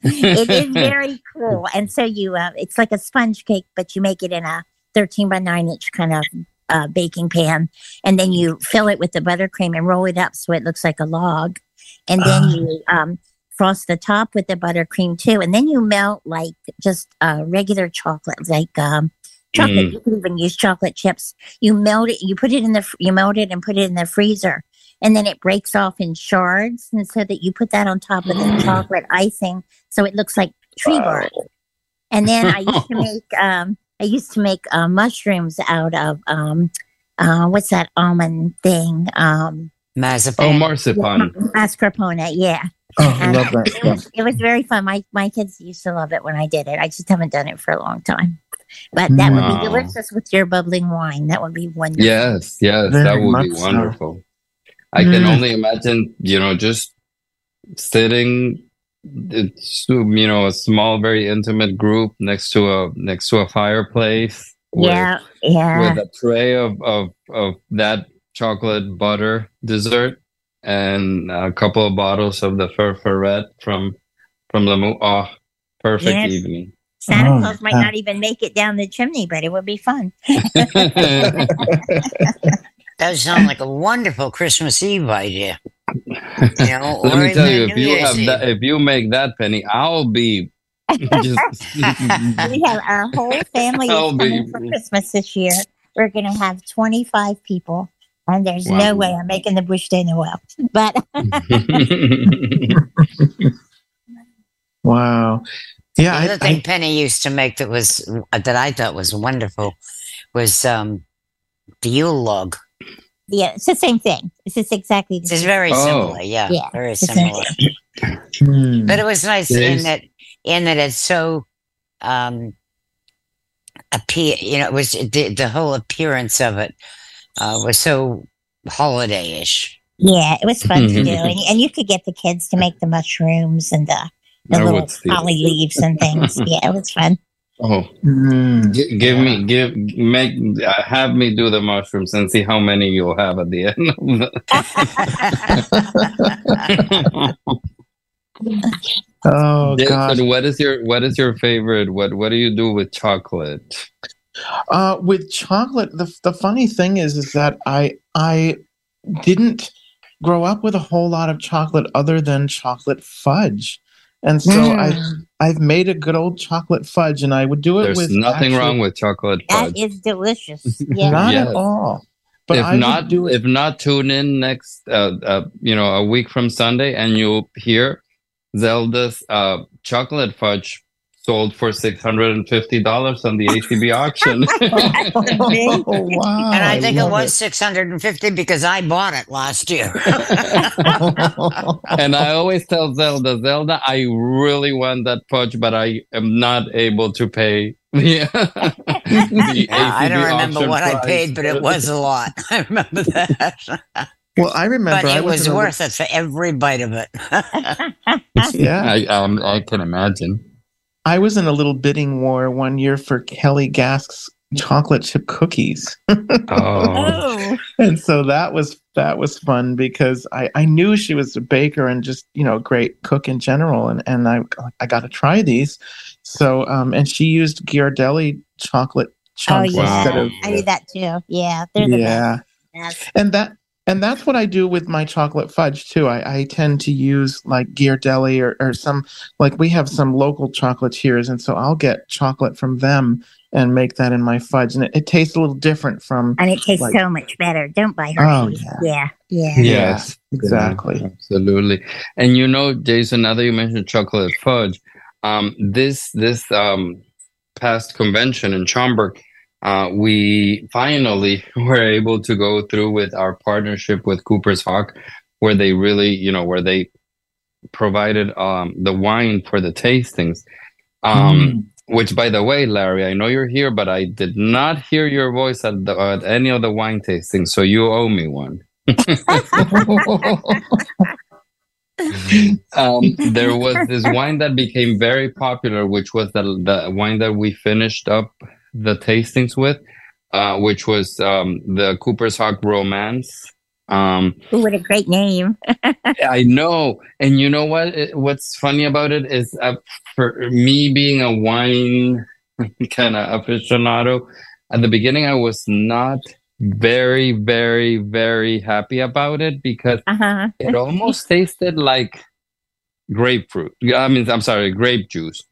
it is very cool. And so you, uh, it's like a sponge cake, but you make it in a 13 by 9 inch kind of uh, baking pan. And then you fill it with the buttercream and roll it up so it looks like a log. And then Ah. you um, frost the top with the buttercream too. And then you melt like just uh, regular chocolate, like um, chocolate. Mm. You can even use chocolate chips. You melt it, you put it in the, you melt it and put it in the freezer. And then it breaks off in shards. And so that you put that on top of the chocolate icing so it looks like tree bark. And then I used to make um I used to make uh, mushrooms out of um uh what's that almond thing um Oh, Mazapan. marzipan. mascarpone yeah Oh, I love that. it was, it was very fun my my kids used to love it when I did it I just haven't done it for a long time but that would be delicious with your bubbling wine that would be wonderful Yes, yes, Very that would be much so. wonderful. I can Mm. only imagine, you know, just sitting, it's you know, a small, very intimate group next to a next to a fireplace. with- yeah yeah with a tray of, of, of that chocolate butter dessert and a couple of bottles of the Ferferet from from Limoux. Oh, perfect Yes. evening. Santa Oh, Claus might yeah. not even make it down the chimney but it would be fun Does sound like a wonderful Christmas Eve idea. You know, Let me tell even you, New if you Year's have that, if you make that penny, I'll be just. we have our whole family coming be- for Christmas this year. We're going to have 25 people, and there's Wow. no way I'm making the bûche de Noël. But Wow. Yeah, The other I, thing I, Penny used to make that was that I thought was wonderful was um, the Yule log. yeah, it's the same thing. It's just exactly the same. It's very Oh. similar, yeah, Yeah, very it's the same similar. Hmm. But it was nice It in is. that in that it's so um, appear. You know, it was the the whole appearance of it uh, was so holiday-ish. Yeah, it was fun to do, and, and you could get the kids to make the mushrooms and the, the I little would holly leaves and things. Yeah, it was fun. Oh, Hmm. gi- give me, give, make, uh, have me do the mushrooms and see how many you'll have at the end. Of the- Oh God. What is your what is your favorite? What what do you do with chocolate? Uh, with chocolate, the the funny thing is, is that I I didn't grow up with a whole lot of chocolate other than chocolate fudge. And so mm. I've I've made a good old chocolate fudge, and I would do it There's with. nothing actually, wrong with chocolate fudge. That is delicious. Yeah. Not yes. at all. But if I not, do it. if not, tune in next, uh, uh, you know, a week from Sunday, and you'll hear Zelda's uh, chocolate fudge sold for six hundred and fifty dollars on the ACB auction. oh, wow! And I think I it was six hundred and fifty because I bought it last year. and I always tell Zelda, Zelda, I really want that fudge, but I am not able to pay. The, the yeah, I don't remember what price. I paid, but it was a lot. I remember that. Well, I remember, but it I was worth it for every bite of it. yeah, I, um, I can imagine. I was in a little bidding war one year for Kelly Gask's chocolate chip cookies. oh. and so that was that was fun because I, I knew she was a baker and just you know great cook in general and and I I got to try these. So um and she used Ghirardelli chocolate chunks oh, yeah. instead of I did that too. Yeah, yeah. Best. And that and that's what I do with my chocolate fudge too. I, I tend to use like Ghirardelli or, or some like we have some local chocolatiers, and so I'll get chocolate from them and make that in my fudge, and it, it tastes a little different from. And it tastes like, so much better. Don't buy Hershey's. Oh, yeah. yeah, yeah, yes, exactly, yeah, absolutely. And you know, Jason, now that you mentioned chocolate fudge, um, this this um past convention in Schaumburg uh, we finally were able to go through with our partnership with Cooper's Hawk, where they really, you know, where they provided um, the wine for the tastings. Um, mm. Which, by the way, Larry, I know you're here, but I did not hear your voice at, the, at any of the wine tastings, so you owe me one. um, there was this wine that became very popular, which was the, the wine that we finished up the tastings with, uh, which was um, the Cooper's Hawk Romance. Um, what a great name! I know, and you know what? It, what's funny about it is, uh, for me being a wine kind of aficionado, at the beginning I was not very, very, very happy about it because uh-huh. it almost tasted like grapefruit. I mean, I'm sorry, grape juice.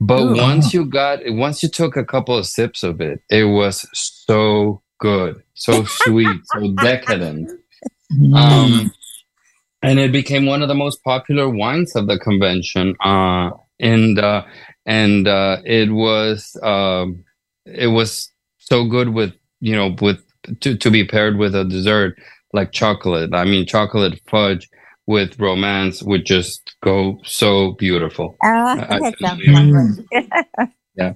But Ooh. once you got, once you took a couple of sips of it, it was so good, so sweet, so decadent. Um, and it became one of the most popular wines of the convention. Uh, and uh, and uh, it was um, it was so good with you know with to to be paired with a dessert like chocolate. I mean, chocolate fudge with romance would just go so beautiful. Oh, that sounds lovely. yeah.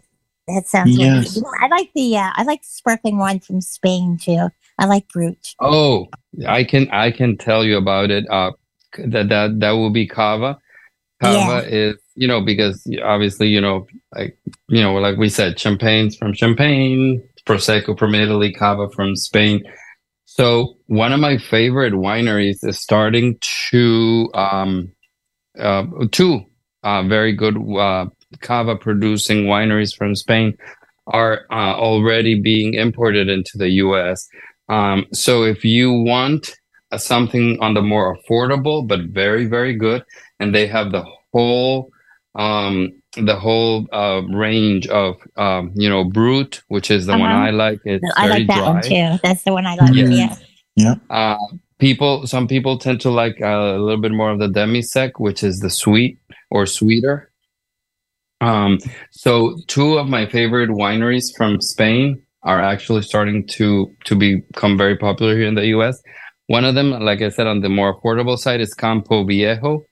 That sounds yes. Really I like the uh, I like sparkling wine from Spain too. I like Brut. Oh, I can I can tell you about it. Uh, that that that will be cava. Cava yeah. is you know because obviously you know like you know like we said champagnes from Champagne, prosecco from Italy, cava from Spain. So one of my favorite wineries is starting to um, uh, two uh, very good uh, cava producing wineries from Spain are uh, already being imported into the U.S. Um, so if you want something on the more affordable but very very good, and they have the whole um, the whole uh, range of um, you know brut, which is the uh-huh. one I like. It's I like that dry. one too. That's the one I like. Yeah. yeah. yeah. Uh, people, some people tend to like uh, a little bit more of the demi sec, which is the sweet or sweeter. Um, so two of my favorite wineries from Spain are actually starting to to become very popular here in the U.S. One of them, like I said, on the more affordable side is Campo Viejo,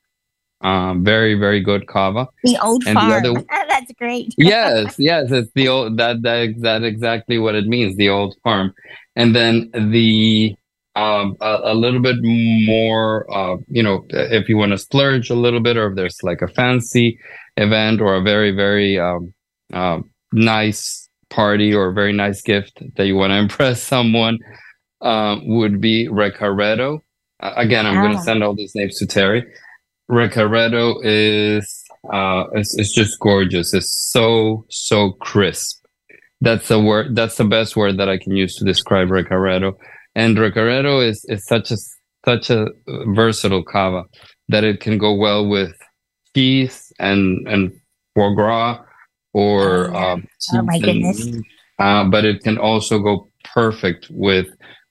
um, very, very good cava. The old and farm. The other, That's great. yes, yes, it's the old that that that exactly what it means. The old farm, and then the um, a, a, little bit more. Uh, you know, if you want to splurge a little bit, or if there's like a fancy event or a very, very um, uh, nice party or a very nice gift that you want to impress someone, uh, would be Recaredo. Uh, again, I'm going to ah. send all these names to Terry. Recaredo is uh it's, it's just gorgeous. It's so so crisp. that's the word. That's the best word that I can use to describe Recaredo. And Recaredo is is such a such a versatile cava that it can go well with cheese and and foie gras or Oh, um, Oh, my and- goodness. uh, but it can also go perfect with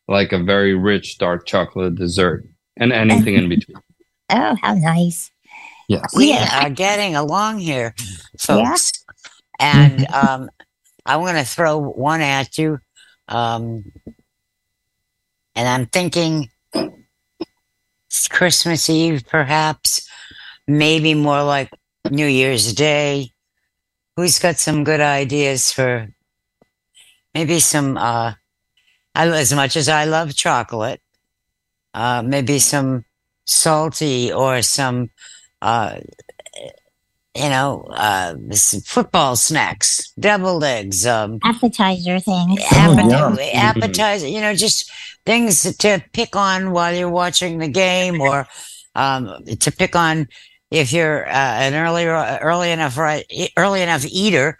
like a very rich dark chocolate dessert and anything in between. Oh, how nice. Yes. We Yeah. are getting along here, folks. And um, I want to throw one at you. Um, and I'm thinking it's Christmas Eve, perhaps, maybe more like New Year's Day. Who's got some good ideas for maybe some, uh, I, as much as I love chocolate, uh, maybe some salty or some uh, you know, uh, football snacks, deviled eggs, um, Appetizer things. appeti- yum. appetizer, you know, just things to pick on while you're watching the game or um, to pick on if you're uh, an early, early enough, right, early enough eater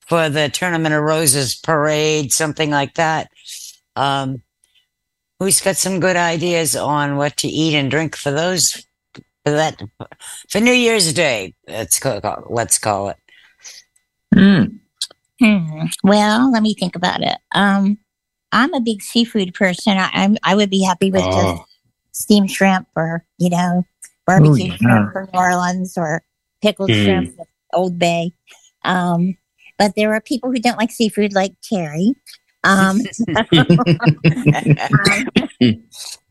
for the Tournament of Roses parade, something like that. Um, who's got some good ideas on what to eat and drink for those for that for New Year's Day? Let's call, let's call it. Mm. Hmm. Well, let me think about it. Um, I'm a big seafood person. I, I'm I would be happy with just Oh, steamed shrimp or you know barbecue yeah. shrimp from New Orleans or pickled Mm. shrimp from Old Bay. Um, but there are people who don't like seafood, like Terry. Um,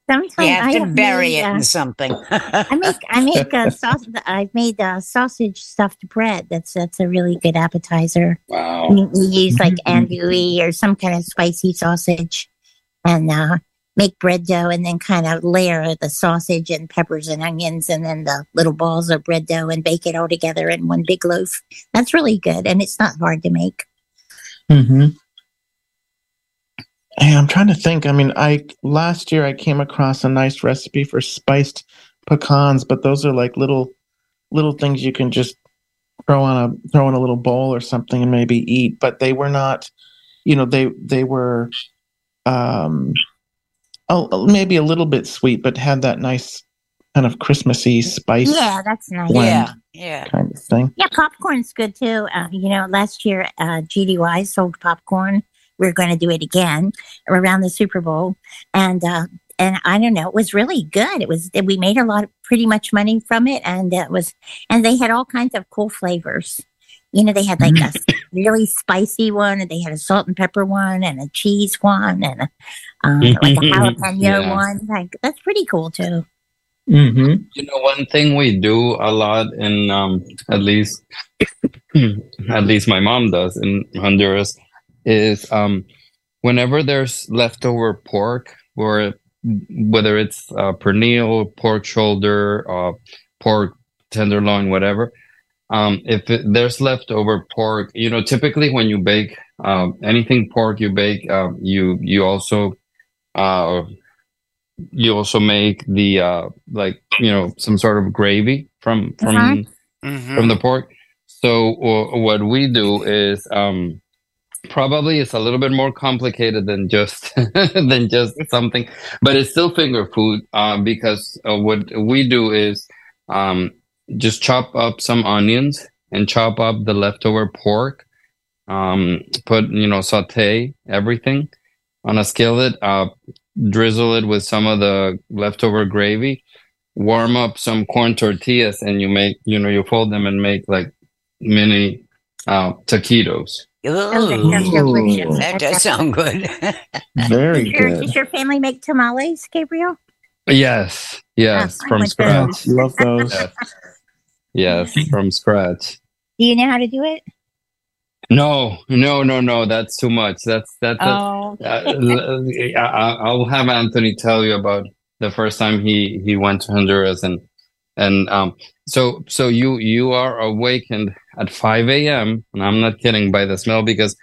sometimes You have I to have bury made, it uh, in something. I make I make uh, sausage. I've made uh, sausage stuffed bread. That's that's a really good appetizer. wow. You, you use like andouille or some kind of spicy sausage, and uh, make bread dough, and then kind of layer the sausage and peppers and onions, and then the little balls of bread dough, and bake it all together in one big loaf. That's really good, and it's not hard to make. hmm Hey, I'm trying to think. I mean, I last year I came across a nice recipe for spiced pecans, but those are like little little things you can just throw on a throw in a little bowl or something and maybe eat. But they were not, you know, they they were um oh maybe a little bit sweet, but had that nice kind of Christmassy spice Yeah, that's nice. Blend. yeah, yeah. kind of thing. Yeah, popcorn's good too. Uh, you know, last year uh, GDY sold popcorn. We're going to do it again around the Super Bowl, and uh, and I don't know, it was really good. It was we made a lot of pretty much money from it, and it was and they had all kinds of cool flavors. You know, they had like a really spicy one, and they had a salt and pepper one, and a cheese one, and a, um, like a jalapeno Yeah. one. Like that's pretty cool too. Mm-hmm. You know, one thing we do a lot in, um, at least, at least my mom does in Honduras, is um, whenever there's leftover pork, or whether it's uh, pernil, pork shoulder, uh, pork tenderloin, whatever. Um, if it, there's leftover pork, you know, typically when you bake um, anything pork, you bake, um, you you also uh, you also make the uh, like you know some sort of gravy from from Uh-huh. Mhm. from the pork. So uh, what we do is um, probably it's a little bit more complicated than just than just something, but it's still finger food uh, because uh, what we do is um, just chop up some onions and chop up the leftover pork. Um, put you know saute everything on a skillet. Uh, drizzle it with some of the leftover gravy warm up some corn tortillas and you make you know you fold them and make like mini uh taquitos Ooh, sounds delicious. that does sound good. Very Does your, good. does your family make tamales, Gabriel? yes yes I from would scratch Yes, love those. yes, yes from scratch Do you know how to do it? no no no no that's too much that's that's Oh, uh, I, I- I'll have Anthony tell you about the first time he he went to Honduras and and um so so you you are awakened at 5 a.m. and I'm not kidding by the smell because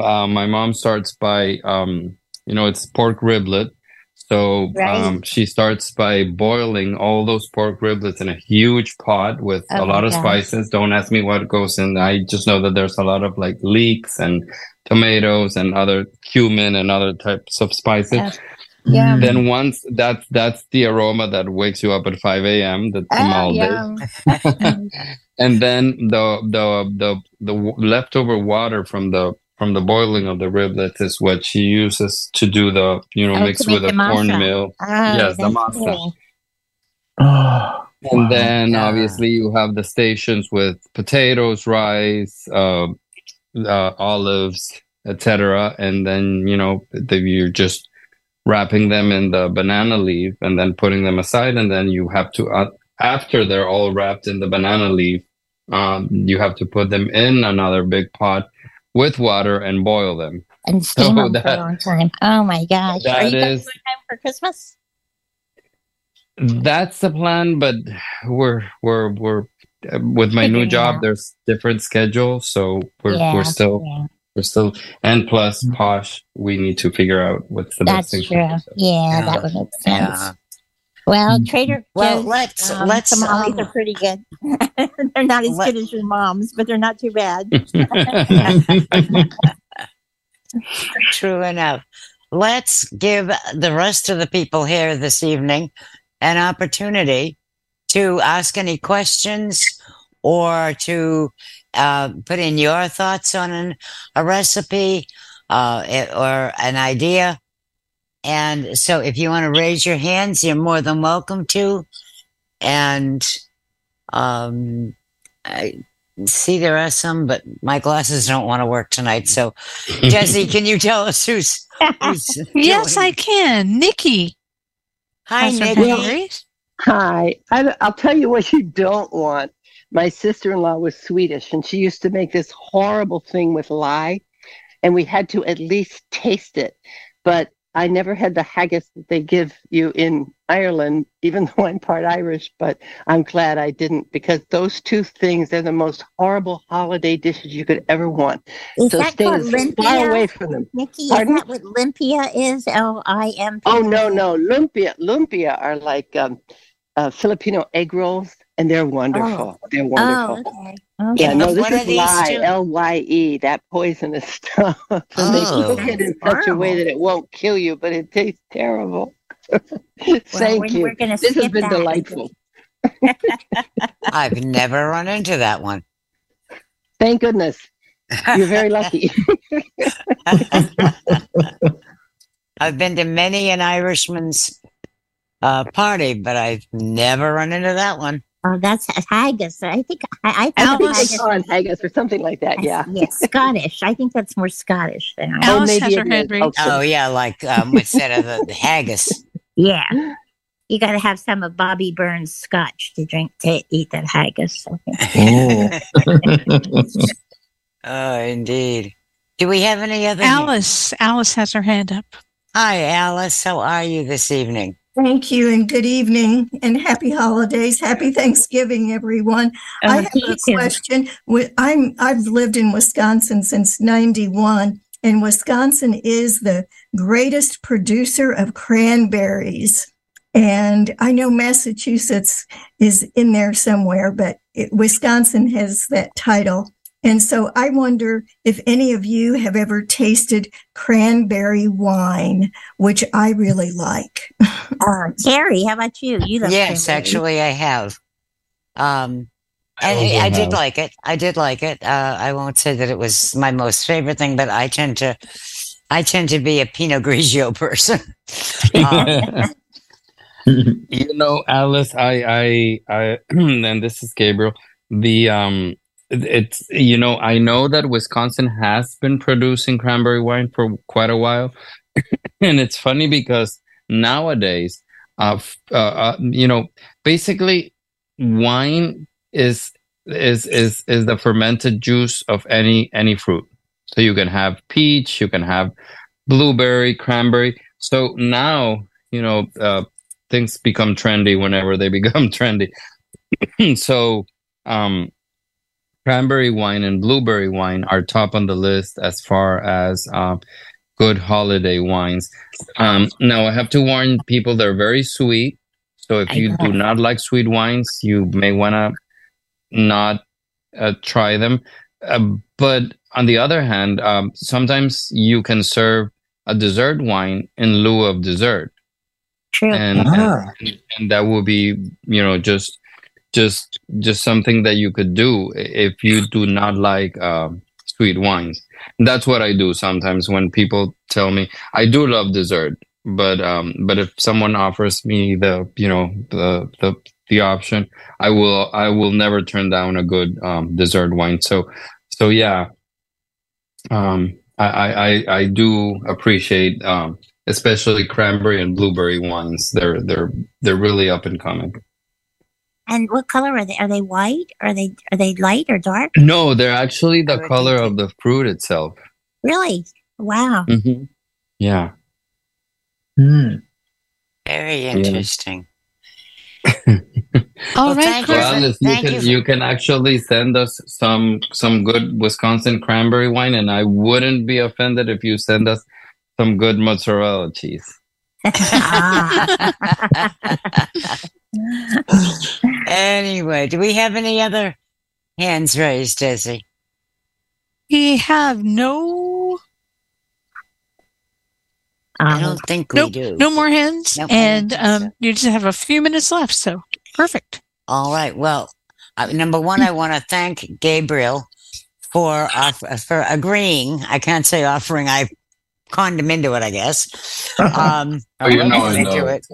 uh, my mom starts by um you know it's pork riblet so Right. um she starts by boiling all those pork riblets in a huge pot with Oh a lot of spices don't ask me what goes in I just know that there's a lot of like leeks and tomatoes and other cumin and other types of spices. Yeah. Then once that's that's the aroma that wakes you up at 5 a.m. The Oh, tamal yum. and then the the the the leftover water from the from the boiling of the riblets is what she uses to do the you know Oh, mix with the a masa. cornmeal. Oh, Yes, the masa. Oh, And wow. then Yeah. obviously you have the stations with potatoes, rice, uh, uh, olives, etc. And then you know the, you're just wrapping them in the banana leaf and then putting them aside. And then you have to uh, after they're all wrapped in the banana leaf, um, you have to put them in another big pot with water and boil them. And steam So them for a long time. Oh my gosh. Are That you guys is- time for Christmas? That's the plan, but we're we're we're uh, with my new job. There's different schedules, so we're yeah, we're still yeah. We're still and plus posh. We need to figure out what's the That's best thing. true. for. Yeah, Yeah. that would make sense. Yeah. Well, Trader Well, Joe's let's um, let's tamales um, are pretty good. they're not as let- good as your mom's, but they're not too bad. True enough. Let's give the rest of the people here this evening an opportunity to ask any questions or to uh, put in your thoughts on an, a recipe uh, it- or an idea. And so if you want to raise your hands, you're more than welcome to. And um, I see there are some, but my glasses don't want to work tonight. So Jesse, can you tell us who's, who's Yes, I can. Nikki. Hi, has Nikki. hand raised. Hi. I, will tell you what you don't want. My sister in law was Swedish and she used to make this horrible thing with lye, and we had to at least taste it. But I never had the haggis that they give you in Ireland, even though I'm part Irish, but I'm glad I didn't because those two things are the most horrible holiday dishes you could ever want. Is so that stay as far away from them. Nikki, Pardon? is that what limpia is? L I M P. Oh no, no, lumpia, lumpia are like um, uh, Filipino egg rolls, and they're wonderful. They're wonderful. Oh, okay. okay. Yeah, no, this are is these lye, two? L Y E, that poisonous stuff. and they Oh. cook it in such a way that it won't kill you, but it tastes terrible. Thank we're, you. We're gonna This has been that. delightful. I've never run into that one. Thank goodness. You're very lucky. I've been to many an Irishman's uh, party, but I've never run into that one. Oh, that's haggis. I think I, I think I of haggis call it haggis or something like that. as- Yeah. yeah, Scottish. I think that's more Scottish than Irish. Or Alice maybe has her hand is. raised. Okay. Oh yeah, like um, instead of the, the haggis. Yeah. You got to have some of Bobby Burns scotch to drink to eat that haggis. Oh, indeed. Do we have any other? Alice. Alice has her hand up. Hi, Alice. How are you this evening? Thank you and good evening and happy holidays. Happy Thanksgiving, everyone. Oh, I have a question. I'm I've lived in Wisconsin since 91 and Wisconsin is the greatest producer of cranberries. And I know Massachusetts is in there somewhere, but it, Wisconsin has that title. And so I wonder if any of you have ever tasted cranberry wine, which I really like. Uh, Carrie, how about you? You love yes, cranberry. actually, I have. Um, and I, I did like it. I did like it. Uh, I won't say that it was my most favorite thing, but I tend to, I tend to be a Pinot Grigio person. Um, you know, Alice, I, I, I, and this is Gabriel. The um, it's you know, I know that Wisconsin has been producing cranberry wine for quite a while, and it's funny because nowadays, uh, uh, uh you know, basically, wine is is is is the fermented juice of any any fruit. So you can have peach, you can have blueberry, cranberry. So now, you know, uh, things become trendy whenever they become trendy. so, um, cranberry wine and blueberry wine are top on the list as far as uh, good holiday wines. Um, now, I have to warn people they're very sweet. So, if you do not like sweet wines, you may want to not uh, try them. Uh, but on the other hand, um, sometimes you can serve a dessert wine in lieu of dessert. True. And, Ah. and and that will be you know just just just something that you could do if you do not like uh, sweet wines. That's what I do sometimes when people tell me I do love dessert, but um, but if someone offers me the you know the the the option, I will I will never turn down a good um, dessert wine. So so yeah, um, I, I I do appreciate um, especially cranberry and blueberry wines. They're they're they're really up and coming. And what color are they? Are they white? Are they are they light or dark? No, they're actually the would color of the fruit itself. Really? Wow. Mm-hmm. Yeah. Mm. Very interesting. All Well, right, thank you. Chris. Well, Alice, you can you. you can actually send us some some good Wisconsin cranberry wine, and I wouldn't be offended if you send us some good mozzarella cheese. Anyway, do we have any other hands raised, Desi? We have no I Um, don't think we do. no more hands, Nope, and um, so. you just have a few minutes left. So perfect. All right. Well, uh, number one, I want to thank Gabriel for off- for agreeing. I can't say offering. I conned him into it, I guess. Um, Oh, you or know, listening I know. to it.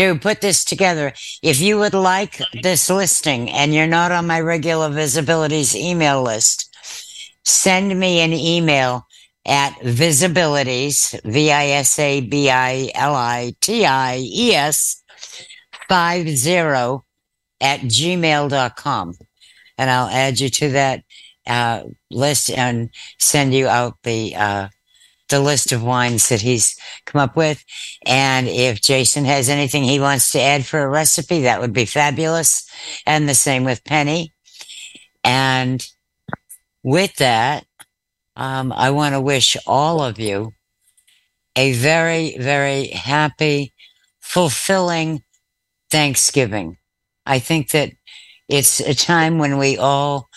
To put this together. If you would like this listing and you're not on my regular VISAbilities email list, send me an email at visabilities, V I S A B I L I T I E S 50 at gmail.com. And I'll add you to that uh, list and send you out the uh, the list of wines that he's come up with. And if Jason has anything he wants to add for a recipe, that would be fabulous. And the same with Penny. And with that, um, I want to wish all of you a very, very happy, fulfilling Thanksgiving. I think that it's a time when we all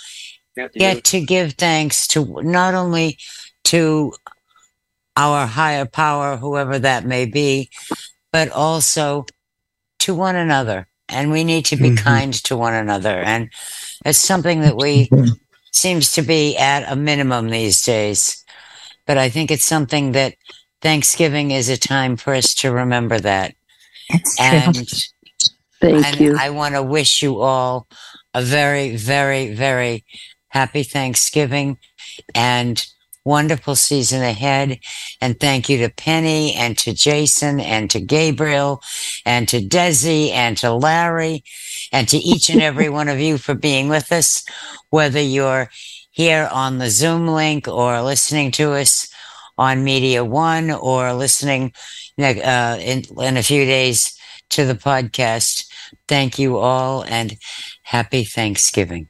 get to give thanks to not only to our higher power, whoever that may be, but also to one another. And we need to be Mhm. kind to one another. And it's something that we seems to be at a minimum these days. But I think it's something that Thanksgiving is a time for us to remember that. That's true. And Thank and you. I want to wish you all a very, very, very happy Thanksgiving and wonderful season ahead. And thank you to Penny and to Jason and to Gabriel and to Desi and to Larry and to each and every one of you for being with us, whether you're here on the Zoom link or listening to us on Media One or listening uh, in, in a few days to the podcast. Thank you all and happy Thanksgiving.